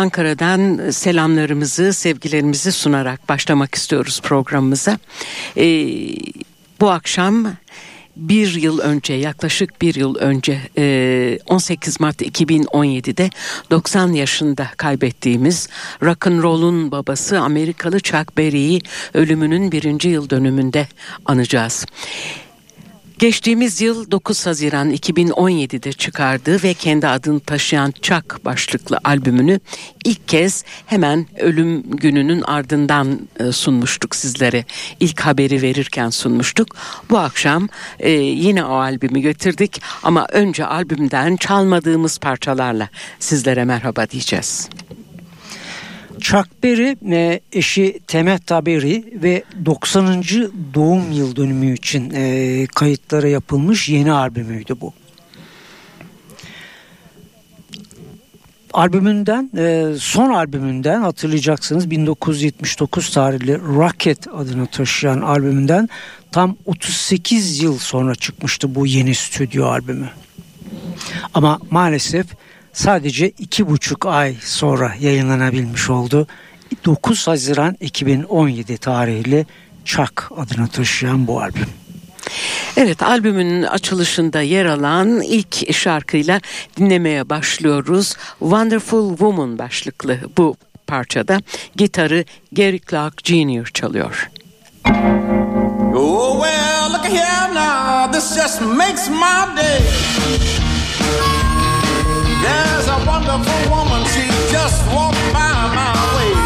Ankara'dan selamlarımızı, sevgilerimizi sunarak başlamak istiyoruz programımıza. Ee, bu akşam bir yıl önce yaklaşık bir yıl önce 18 Mart 2017'de 90 yaşında kaybettiğimiz rock and roll'un babası Amerikalı Chuck Berry'i ölümünün birinci yıl dönümünde anacağız. Geçtiğimiz yıl 9 Haziran 2017'de çıkardığı ve kendi adını taşıyan Çak başlıklı albümünü ilk kez hemen ölüm gününün ardından e, sunmuştuk sizlere. İlk haberi verirken sunmuştuk. Bu akşam e, yine o albümü getirdik ama önce albümden çalmadığımız parçalarla sizlere merhaba diyeceğiz. Chuck Berry e, eşi Temetta Berry ve 90. doğum yıl dönümü için e, kayıtlara yapılmış yeni albümüydü bu. Albümünden e, son albümünden hatırlayacaksınız 1979 tarihli Rocket adını taşıyan albümünden tam 38 yıl sonra çıkmıştı bu yeni stüdyo albümü. Ama maalesef sadece iki buçuk ay sonra yayınlanabilmiş oldu. 9 Haziran 2017 tarihli Chuck adını taşıyan bu albüm. Evet albümün açılışında yer alan ilk şarkıyla dinlemeye başlıyoruz. Wonderful Woman başlıklı bu parçada gitarı Gary Clark Jr. çalıyor. Oh well look here now this just makes my day There's a wonderful woman, she just walked by my way.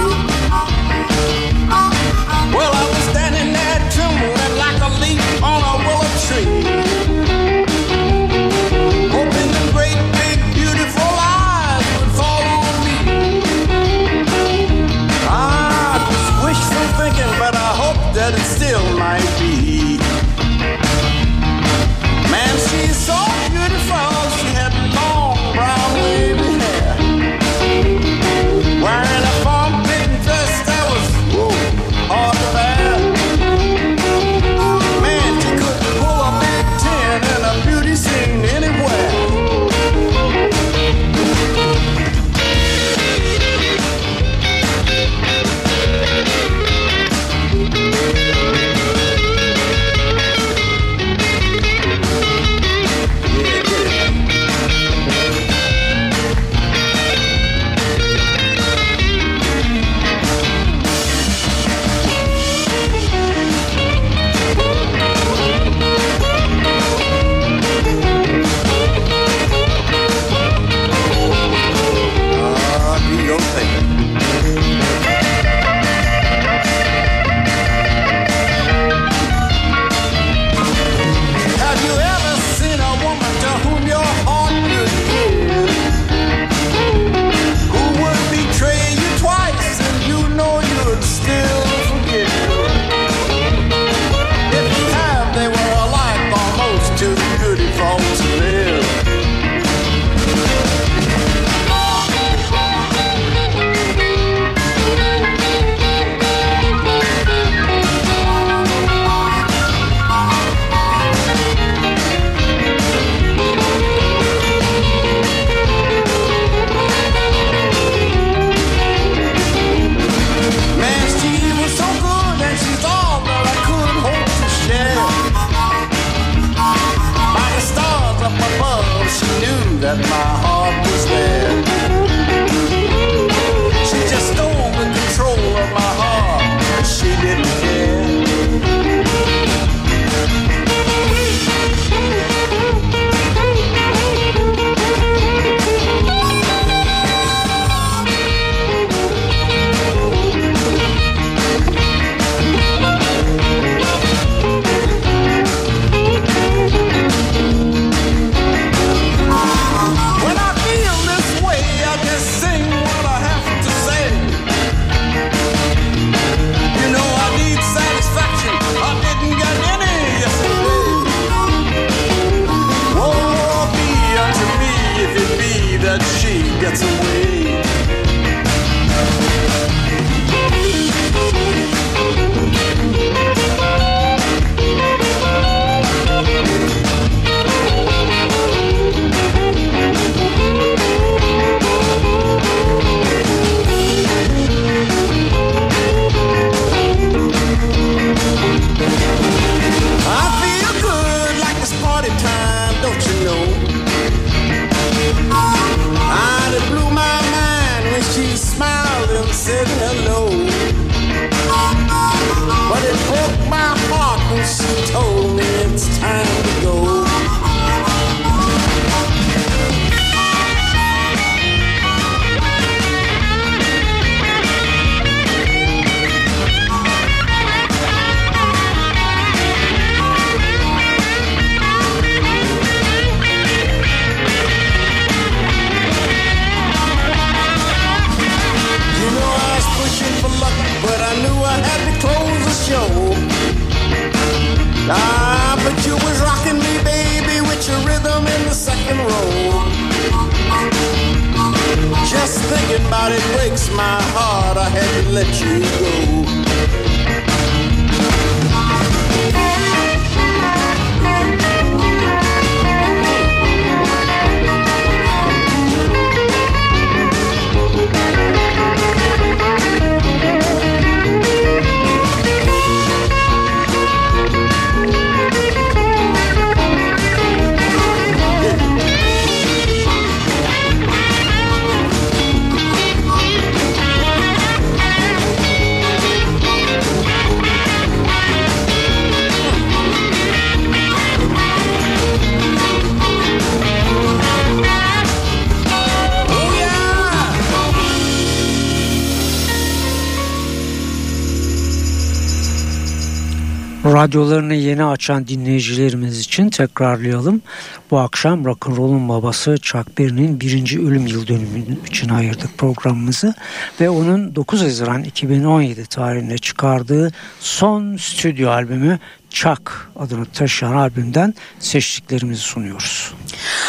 Radyolarını yeni açan dinleyicilerimiz için tekrarlayalım. Bu akşam rock'n'roll'un babası Chuck Berry'nin birinci ölüm yıl dönümü için ayırdık programımızı. Ve onun 9 Haziran 2017 tarihinde çıkardığı son stüdyo albümü Chuck adını taşıyan albümden seçtiklerimizi sunuyoruz.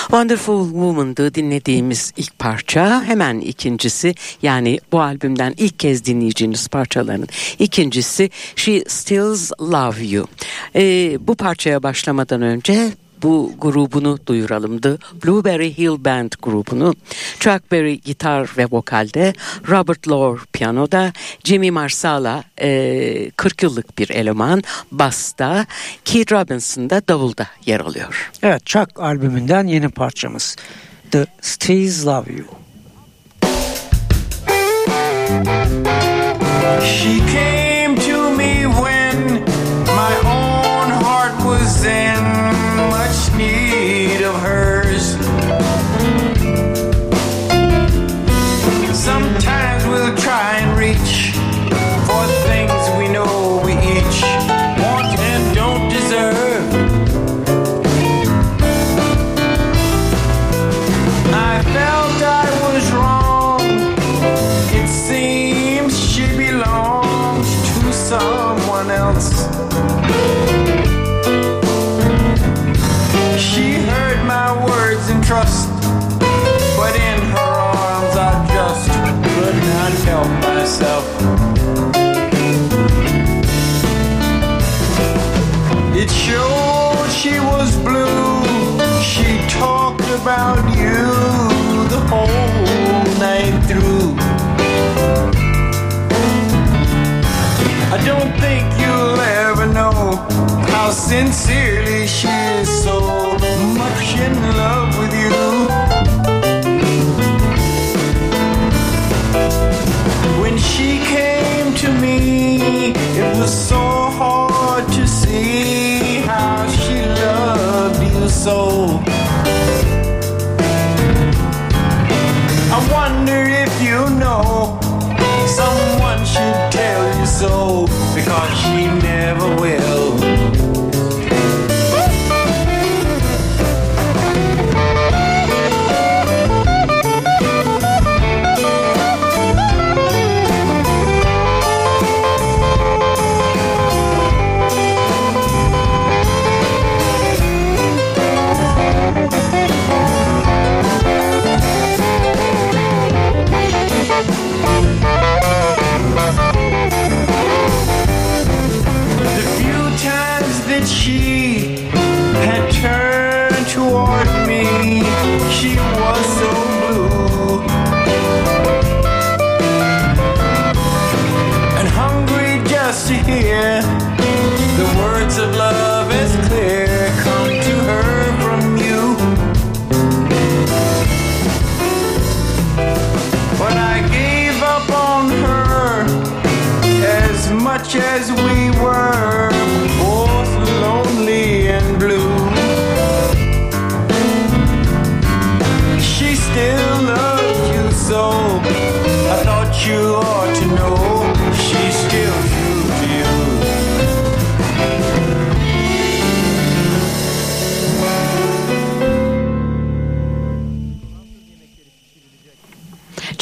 Wonderful Woman'dı dinlediğimiz ilk parça. Hemen ikincisi yani bu albümden ilk kez dinleyeceğiniz parçaların ikincisi She Stills Love You. Ee, bu parçaya başlamadan önce bu grubunu duyuralımdı. Blueberry Hill Band grubunu. Chuck Berry gitar ve vokalde, Robert Lohr piyanoda, Jimmy Marsala e, 40 yıllık bir eleman, basta, Keith Robinson da davulda yer alıyor. Evet Chuck albümünden yeni parçamız The Steez Love You. She came about you the whole night through. I don't think you'll ever know how sincerely she is so much in love with you. When she came to me, it was so hard to see how she loved you so.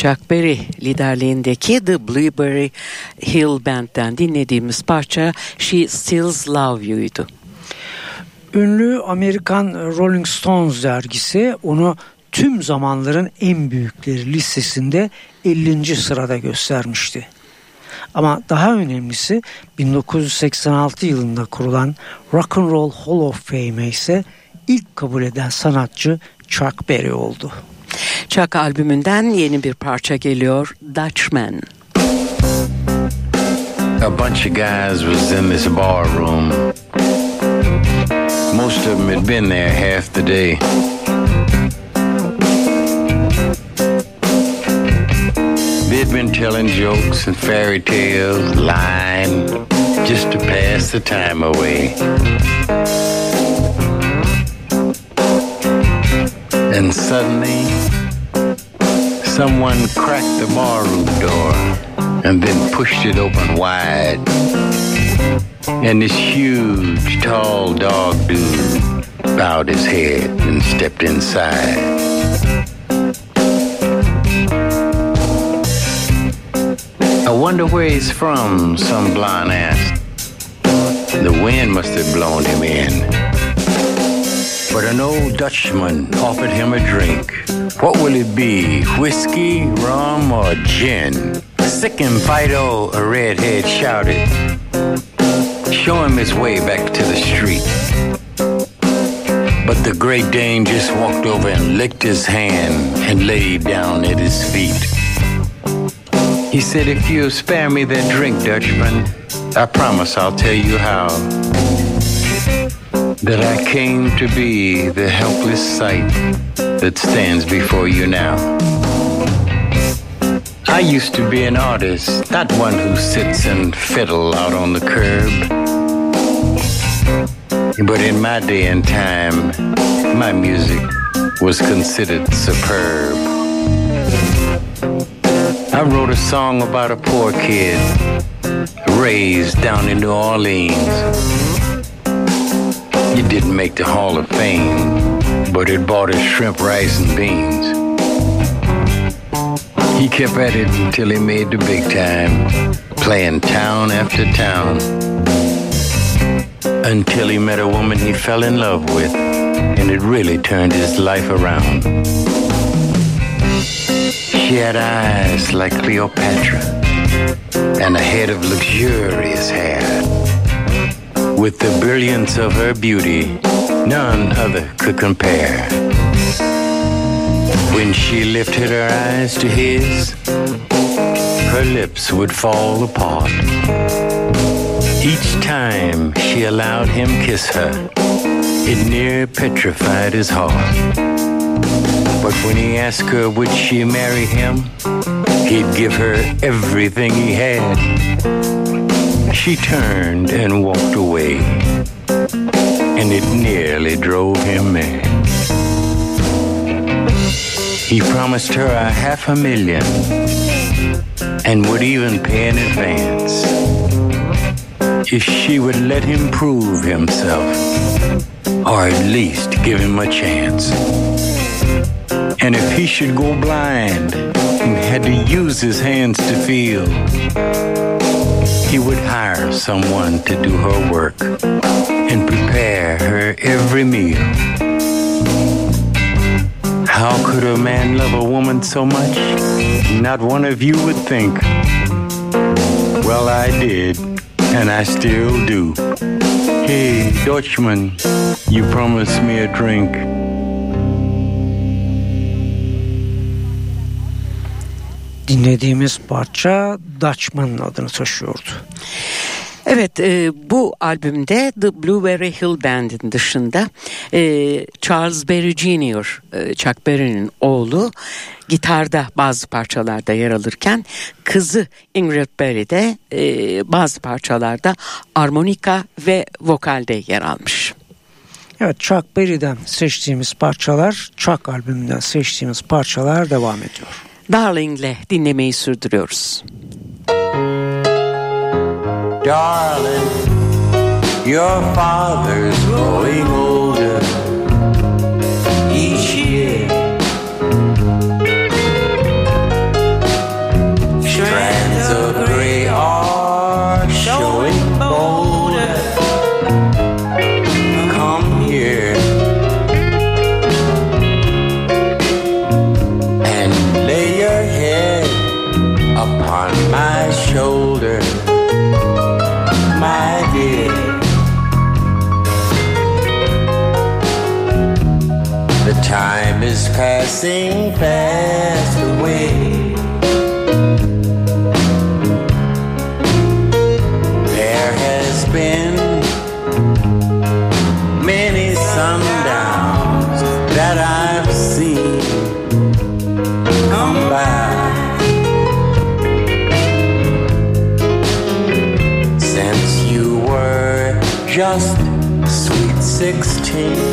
Chuck Berry liderliğindeki The Blueberry Hill Band'den dinlediğimiz parça She Stills Love You'ydu. Ünlü Amerikan Rolling Stones dergisi onu tüm zamanların en büyükleri listesinde 50. sırada göstermişti. Ama daha önemlisi 1986 yılında kurulan Rock and Roll Hall of Fame'e ise ilk kabul eden sanatçı Chuck Berry oldu. Chuck albümünden yeni bir parça geliyor Dutchman. A bunch of guys was in this bar room. Most of them had been there half the day. They'd been telling jokes and fairy tales, lying, just to pass the time away. And suddenly, someone cracked the barroom door and then pushed it open wide. And this huge, tall dog dude bowed his head and stepped inside. I wonder where he's from, some blonde asked. The wind must have blown him in. But an old Dutchman offered him a drink. What will it be? Whiskey, rum, or gin? Sick and Fido, a redhead shouted. Show him his way back to the street. But the Great Dane just walked over and licked his hand and laid down at his feet. He said, If you'll spare me that drink, Dutchman, I promise I'll tell you how. That I came to be the helpless sight that stands before you now. I used to be an artist, not one who sits and fiddle out on the curb. But in my day and time, my music was considered superb. I wrote a song about a poor kid raised down in New Orleans. It didn't make the Hall of Fame, but it bought us shrimp, rice, and beans. He kept at it until he made the big time, playing town after town. Until he met a woman he fell in love with, and it really turned his life around. She had eyes like Cleopatra and a head of luxurious hair. With the brilliance of her beauty, none other could compare. When she lifted her eyes to his, her lips would fall apart. Each time she allowed him kiss her, it near petrified his heart. But when he asked her would she marry him, he'd give her everything he had. She turned and walked away, and it nearly drove him mad. He promised her a half a million and would even pay in advance if she would let him prove himself or at least give him a chance. And if he should go blind and had to use his hands to feel, he would hire someone to do her work and prepare her every meal. How could a man love a woman so much? Not one of you would think. Well, I did, and I still do. Hey, Dutchman, you promised me a drink. Dinlediğimiz parça Dutchman adını taşıyordu. Evet e, bu albümde The Blueberry Hill Band'in dışında e, Charles Berry Jr. E, Chuck Berry'nin oğlu gitarda bazı parçalarda yer alırken kızı Ingrid Berry de e, bazı parçalarda armonika ve vokalde yer almış. Evet Chuck Berry'den seçtiğimiz parçalar Chuck albümünden seçtiğimiz parçalar devam ediyor. Darling'le dinlemeyi sürdürüyoruz. Darling, your father's growing older is passing fast away. There has been many sundowns that I've seen come by. since you were just sweet sixteen.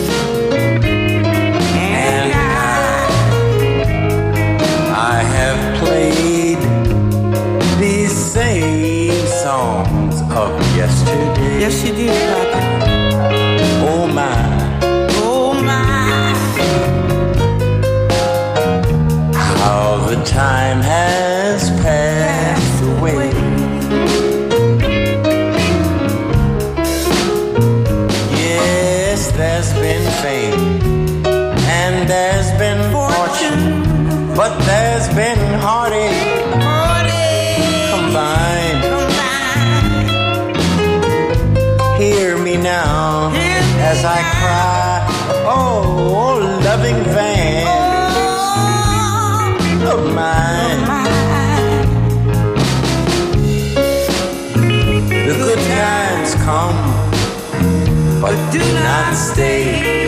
Yes, she did, Papa. Oh my, Oh, my. how the time has passed away. Yes, there's been fame and there's been fortune, but there's been heartache as I cry, oh, loving fan of oh, mine. The good times come, but do not stay.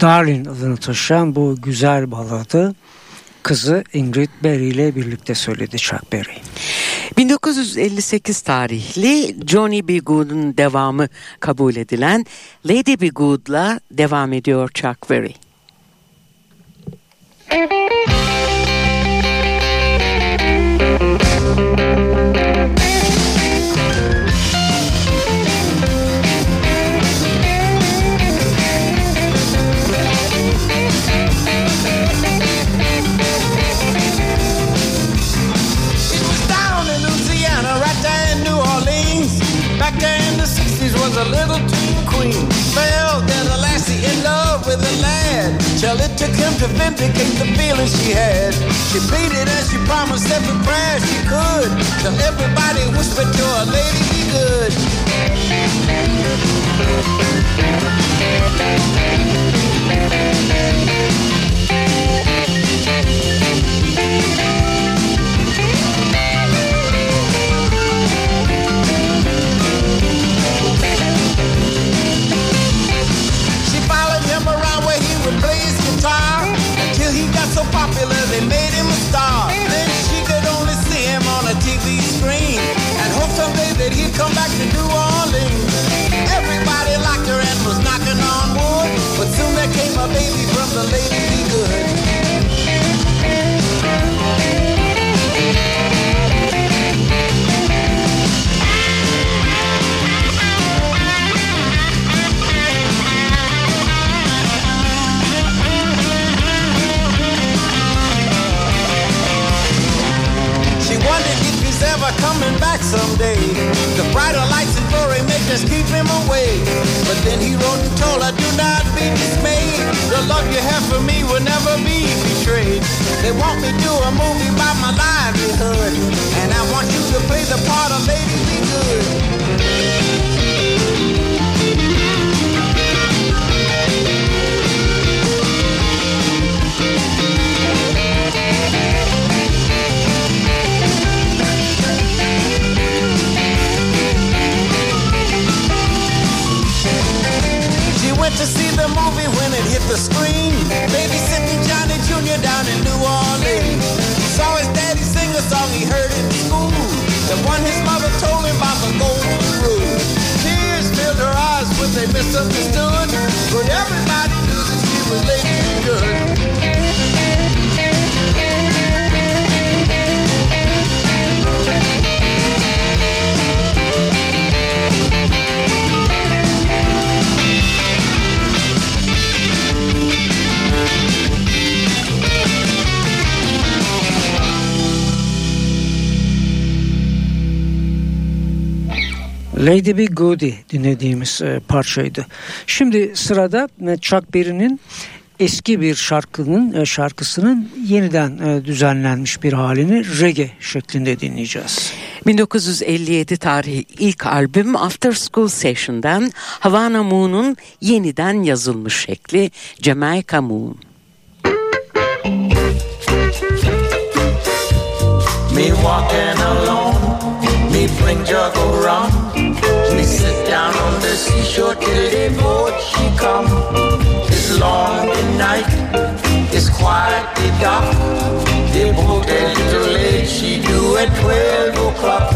Darling adını taşıyan bu güzel baladı kızı Ingrid Berry ile birlikte söyledi Chuck Berry. 1958 tarihli Johnny B. Good'un devamı kabul edilen Lady B. Good'la devam ediyor Chuck Berry. It a little teen queen. Fell then a lassie in love with a lad. Till it took him to vindicate the feelings she had. She pleaded and she promised every prayer she could. Till everybody whispered to her, lady, be good. Ever coming back someday. The brighter lights and glory may just keep him away. But then he wrote and told her, do not be dismayed. The love you have for me will never be betrayed. They want me to do a movie about my livelihood. And I want you to play the part of Lady Be Good. To see the movie when it hit the screen. Babysitting Johnny Jr. down in New Orleans. Saw his daddy sing a song he heard in school. The one his mother told him about the golden rule. Tears filled her eyes when they misunderstood. But everybody knew that she was lady Lady Be Goody dinlediğimiz e, parçaydı. Şimdi sırada e, Chuck Berry'nin eski bir şarkının e, şarkısının yeniden e, düzenlenmiş bir halini reggae şeklinde dinleyeceğiz. 1957 tarihi ilk albüm After School Session'dan Havana Moon'un yeniden yazılmış şekli Jamaica Moon. Me walking alone, me bring jug of rum. Me sit down on the seashore till the boat she come. It's long the night, it's quiet the dark. The boat a little late, she do at twelve o'clock.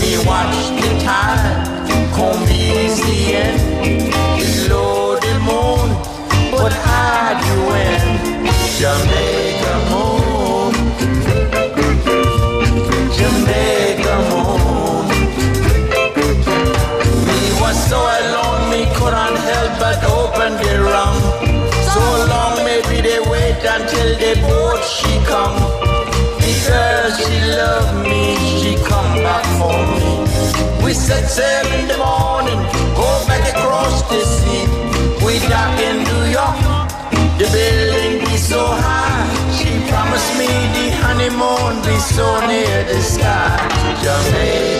Me watch the tide come easy in. It's low the moon, but hide you in Jamaica until the boat she come. Because she love me, she come back for me. We set sail in the morning, go back across the sea. We dock in New York, the building be so high. She promised me the honeymoon be so near the sky. Jamaica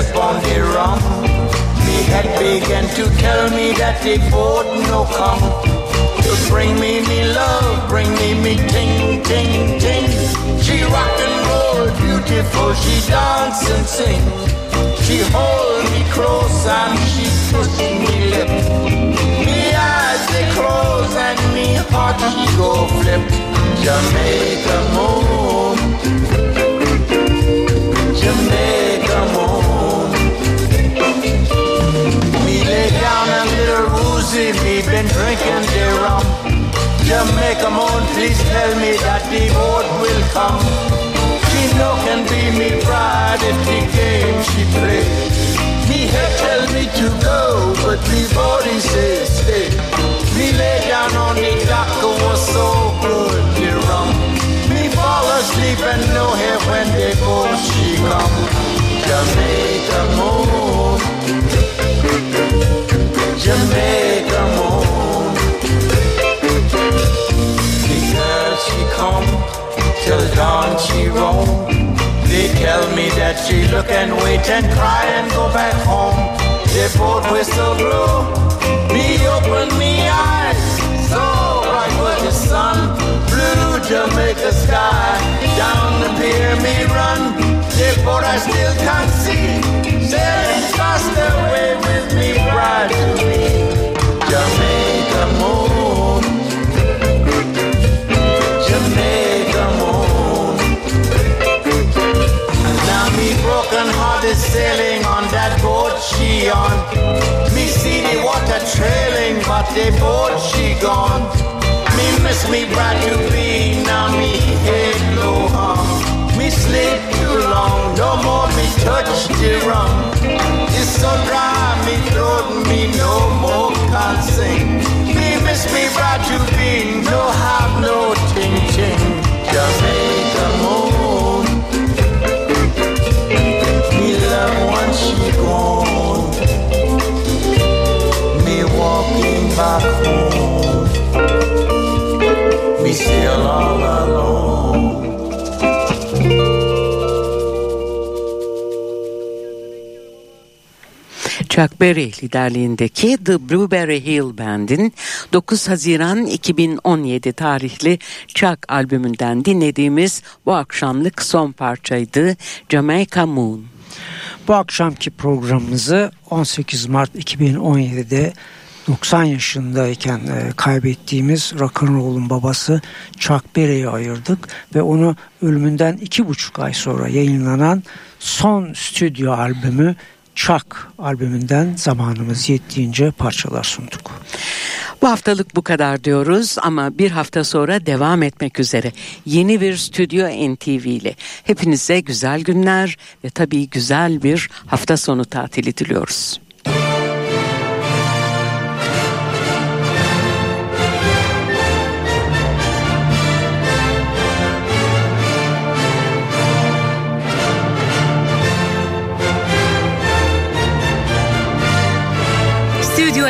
me sip on the rum. Me head began to tell me that the boat no come. To bring me me love, bring me me ting ting ting. She rock and roll beautiful, she dance and sing. She hold me close and she push me lip. Me eyes they close and me heart she go flip. Jamaica moon, Jamaica moon. Woozy, me been drinking the rum. Jamaica moon, please tell me that the boat will come. She no can be me pride if the game she play. Me head tell me to go, but me body says stay. Me lay down on the dock, it was so good, the rum. Me fall asleep and no hair when the boat she come. Jamaica moon, Jamaica moon. The girl she come till dawn she roam. They tell me that she look and wait and cry and go back home. The boat whistle blow, me open me eyes. So bright was the sun, blue Jamaica sky. Down the pier the boat she gone. Me miss me bright to be, now me head low hum. Me sleep too long, no more me touch the rum. It's so dry, me throat, me no more can sing. Me miss me bright to be, no have no Chuck Berry liderliğindeki The Blueberry Hill Band'in 9 Haziran 2017 tarihli Chuck albümünden dinlediğimiz bu akşamlık son parçaydı Jamaica Moon. Bu akşamki programımızı 18 Mart 2017'de 90 yaşındayken e, kaybettiğimiz rock'n'roll'un babası Chuck Berry'e ayırdık ve onu ölümünden iki buçuk ay sonra yayınlanan son stüdyo albümü Chuck albümünden zamanımız yettiğince parçalar sunduk. Bu haftalık bu kadar diyoruz ama bir hafta sonra devam etmek üzere yeni bir Stüdyo NTV ile hepinize güzel günler ve tabii güzel bir hafta sonu tatili diliyoruz.